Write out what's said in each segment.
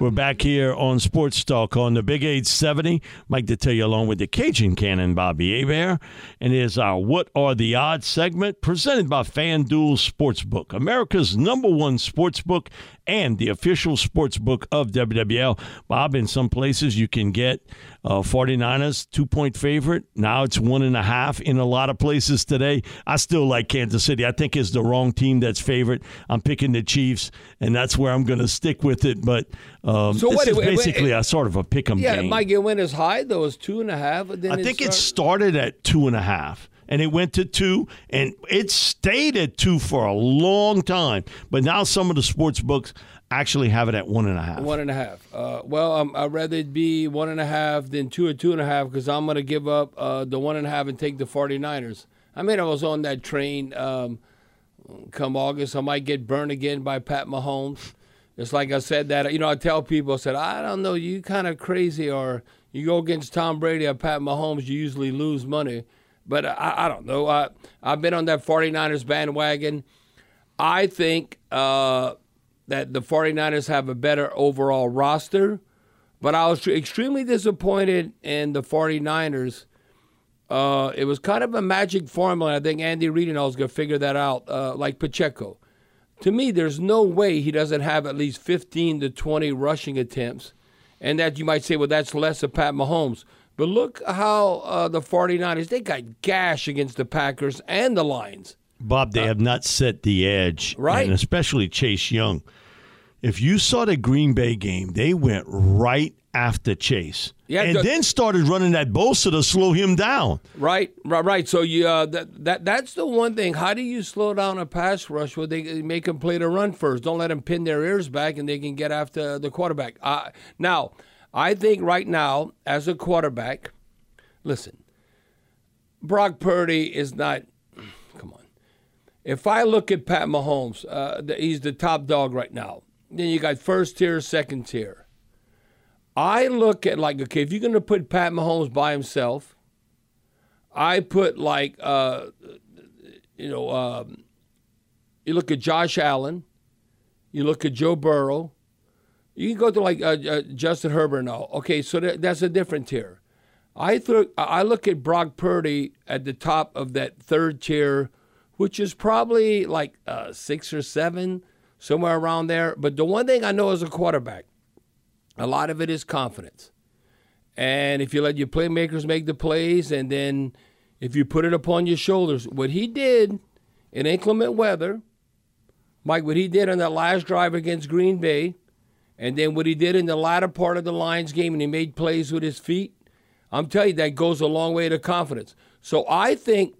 We're back here on Sports Talk on the Big 870. Mike Detillier along with the Cajun Cannon, Bobby Hebert. And it is our What Are the Odds segment presented by FanDuel Sportsbook, America's number one sportsbook and the official sportsbook of WWL. Bob, in some places you can get uh, 49ers, two point favorite. Now it's one and a half in a lot of places today. I still like Kansas City. I think it's the wrong team that's favorite. I'm picking the Chiefs, and that's where I'm going to stick with it. But um, so this what, is wait, basically wait, a sort of a pick 'em yeah, game. Yeah, might get win as high though as two and a half. I think it, start- it started at two and a half and it went to two, and it stayed at two for a long time. But now some of the sports books actually have it at one and a half. One and a half. Uh, well, um, I'd rather it be one and a half than two or two and a half because I'm going to give up uh, the one and a half and take the 49ers. I mean, I was on that train um, come August. I might get burned again by Pat Mahomes. It's like I said that, you know, I tell people, I said, I don't know, you kind of crazy or you go against Tom Brady or Pat Mahomes, you usually lose money. But I, I don't know. I, I've been on that 49ers bandwagon. I think uh, that the 49ers have a better overall roster, but I was extremely disappointed in the 49ers. Uh, it was kind of a magic formula. I think Andy Reid and all is going to figure that out, uh, like Pacheco. To me, there's no way he doesn't have at least 15 to 20 rushing attempts. And that you might say, well, that's less of Pat Mahomes. But look how uh, the 49ers, they got gash against the Packers and the Lions. Bob, they uh, have not set the edge. Right. And especially Chase Young. If you saw the Green Bay game, they went right after Chase. Yeah, and the, then started running that Bosa to slow him down. Right, right, right. So you uh, that, that that's the one thing. How do you slow down a pass rush where they make them play the run first? Don't let them pin their ears back and they can get after the quarterback. Uh, now, I think right now, as a quarterback, listen, Brock Purdy is not. Come on. If I look at Pat Mahomes, uh, he's the top dog right now. Then you got first tier, second tier. I look at like okay, if you're going to put Pat Mahomes by himself, I put like uh, you know, um, you look at Josh Allen, you look at Joe Burrow, you can go to like uh, uh, Justin Herbert now. Okay, so that, that's a different tier. I th- I look at Brock Purdy at the top of that third tier, which is probably like uh, six or seven, somewhere around there. But the one thing I know as a quarterback, a lot of it is confidence. And if you let your playmakers make the plays, and then if you put it upon your shoulders, what he did in inclement weather, Mike, what he did on that last drive against Green Bay, and then what he did in the latter part of the Lions game and he made plays with his feet, I'm telling you, that goes a long way to confidence. So I think,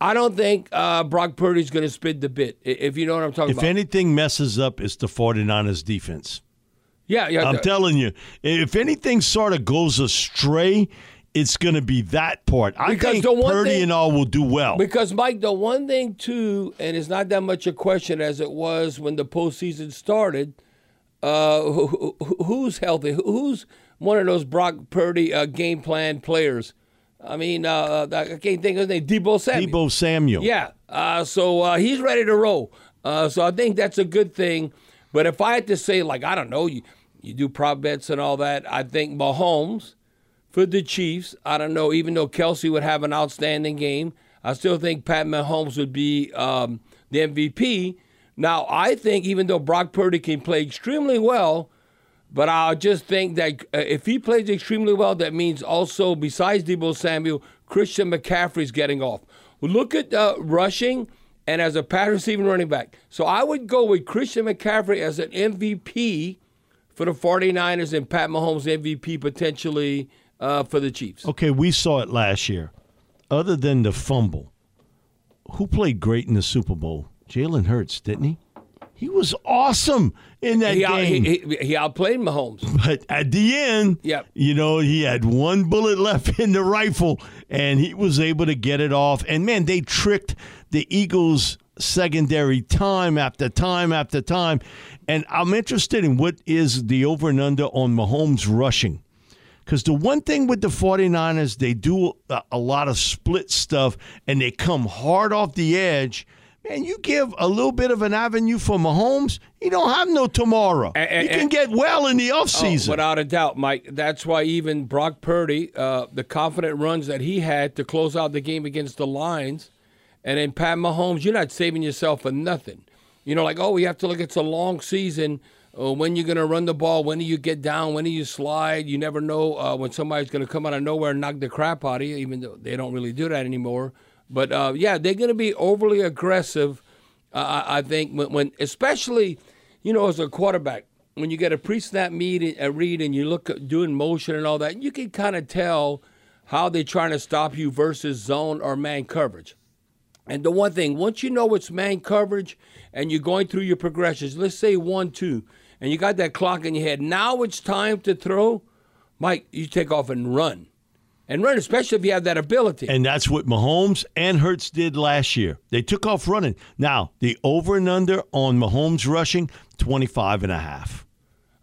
I don't think uh, Brock Purdy's going to spit the bit, if you know what I'm talking if about. If anything messes up, it's the 49ers defense. Yeah, yeah. I'm telling you, if anything sort of goes astray, it's going to be that part. I because think the one Purdy thing, and all will do well. Because Mike, the one thing too, and it's not that much a question as it was when the postseason started – uh, who, who's healthy? Who's one of those Brock Purdy uh, game plan players? I mean, uh, uh, I can't think of his name. Deebo Samuel. Deebo Samuel. Yeah. Uh, so uh, he's ready to roll. Uh, so I think that's a good thing. But if I had to say, like, I don't know, you, you do prop bets and all that, I think Mahomes for the Chiefs. I don't know, even though Kelce would have an outstanding game, I still think Pat Mahomes would be um, the MVP. Now, I think even though Brock Purdy can play extremely well, but I just think that uh, if he plays extremely well, that means also, besides Deebo Samuel, Christian McCaffrey's getting off. Look at uh, rushing and as a pass receiving running back. So I would go with Christian McCaffrey as an MVP for the 49ers and Pat Mahomes MVP potentially uh, for the Chiefs. Okay, we saw it last year. Other than the fumble, who played great in the Super Bowl? Jalen Hurts, didn't he? He was awesome in that He, game. he, he, he outplayed Mahomes. but at the end, Yep. you know, he had one bullet left in the rifle and he was able to get it off. And man, they tricked the Eagles secondary time after time after time. And I'm interested in what is the over and under on Mahomes rushing. Because the one thing with the 49ers, they do a, a lot of split stuff and they come hard off the edge. Man, you give a little bit of an avenue for Mahomes, he don't have no tomorrow. And- and- he can and- get well in the Oh, offseason. without a doubt, Mike. That's why even Brock Purdy, uh, the confident runs that he had to close out the game against the Lions, and then Pat Mahomes, you're not saving yourself for nothing. You know, like, oh, we have to look, it's a long season. Uh, when you're going to run the ball, when do you get down, when do you slide? You never know uh, when somebody's going to come out of nowhere and knock the crap out of you, even though they don't really do that anymore. But uh, yeah, they're going to be overly aggressive. Uh, I think when, when, especially, you know, as a quarterback, when you get a pre-snap a read, and you look at doing motion and all that, you can kind of tell how they're trying to stop you versus zone or man coverage. And the one thing, once you know it's man coverage and you're going through your progressions, let's say one, two, and you got that clock in your head, now it's time to throw. Mike, you take off and run. And run, especially if you have that ability. And that's what Mahomes and Hurts did last year. They took off running. Now, the over and under on Mahomes rushing, 25 and a half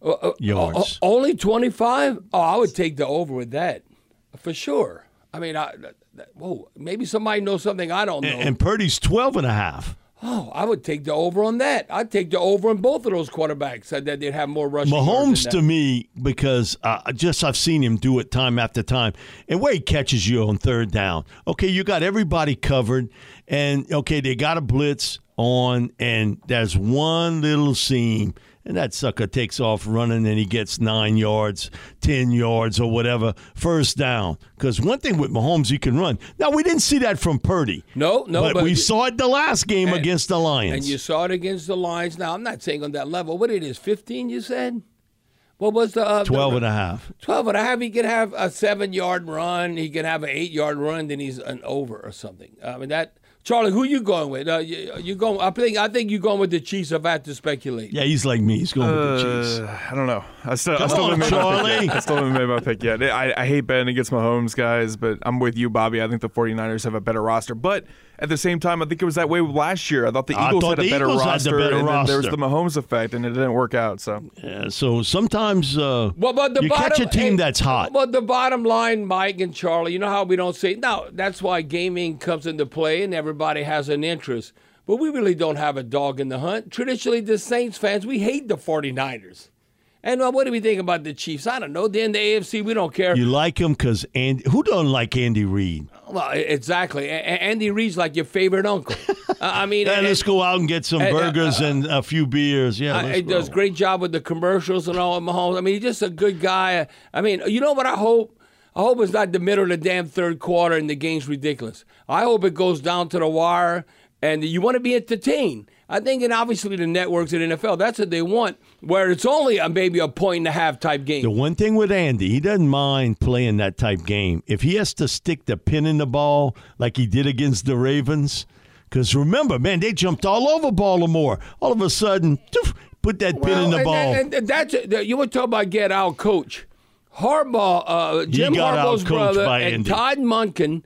uh, uh, yards. O- only 25? Oh, I would take the over with that for sure. I mean, I, whoa, maybe somebody knows something I don't know. and, and Purdy's 12 and a half. Oh, I would take the over on that. I'd take the over on both of those quarterbacks. I said that they'd have more rushing. Mahomes to me because uh, just I've seen him do it time after time, and where he catches you on third down. Okay, you got everybody covered, and okay, they got a blitz on, and there's one little seam, and that sucker takes off running, and he gets nine yards, ten yards, or whatever, first down. Because one thing with Mahomes, he can run. Now we didn't see that from Purdy. No, no, but, but- we saw it the last game And- against the Lions. And you saw it against the Lions. Now, I'm not saying on that level. What it is, 15, you said? What was the. Uh, 12 the, and a half. 12 and a half. He can have a seven yard run. He can have an eight yard run. Then he's an over or something. I mean, that. Charlie, who you going with? Uh, you, you going? I think I think you going with the Chiefs. If I had to speculate. Yeah, he's like me. He's going with the Chiefs. Uh, I don't know. I still, I still on, haven't made my pick Charlie. yet. I still haven't made my pick yet. I, I hate betting against Mahomes, guys, but I'm with you, Bobby. I think the 49ers have a better roster. But at the same time, I think it was that way last year. I thought the Eagles thought had a the better Eagles had the roster, better and then there was the Mahomes effect, and it didn't work out. So Yeah, so sometimes uh, Well, but the you bottom, catch a team hey, that's hot. But the bottom line, Mike and Charlie, you know how we don't say now. That's why gaming comes into play, and everybody has an interest. But we really don't have a dog in the hunt. Traditionally, the Saints fans, we hate the 49ers. And uh, what do we think about the Chiefs? I don't know. They're in the AFC. We don't care. you like him because Andy. Who don't like Andy Reid? well, exactly. A- Andy Reid's like your favorite uncle. Uh, I mean, Yeah, and- let's go out and get some uh, burgers and a few beers. Yeah, Uh, he does great job with the commercials and all. Of Mahomes. I mean, he's just a good guy. I mean, you know what I hope? I hope it's not the middle of the damn third quarter and the game's ridiculous. I hope it goes down to the wire and you want to be entertained. I think, and obviously the networks at NFL, that's what they want, where it's only a, maybe a point and a half type game. The one thing with Andy, he doesn't mind playing that type game. If he has to stick the pin in the ball like he did against the Ravens, because remember, man, they jumped all over Baltimore. All of a sudden, put that pin in the and, ball. And, and that's you were talking about get out coach. Harbaugh, uh, Jim Harbaugh's brother, by and Andy. Todd Monken.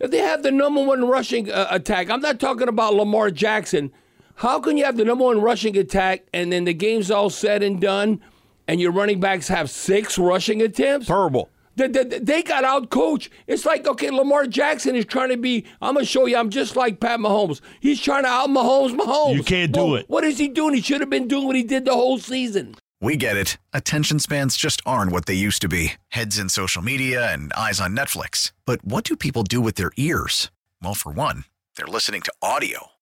If they have the number one rushing uh, attack, I'm not talking about Lamar Jackson. How can you have the number one rushing attack and then the game's all said and done, and your running backs have six rushing attempts? terrible. They, they, they got out coach. It's like, okay, Lamar Jackson is trying to be, I'm going to show you, I'm just like Pat Mahomes. He's trying to out Mahomes Mahomes. You can't do Well, it. What is he doing? He should have been doing what he did the whole season. We get it. Attention spans just aren't what they used to be heads in social media and eyes on Netflix. But what do people do with their ears? Well, for one, they're listening to audio.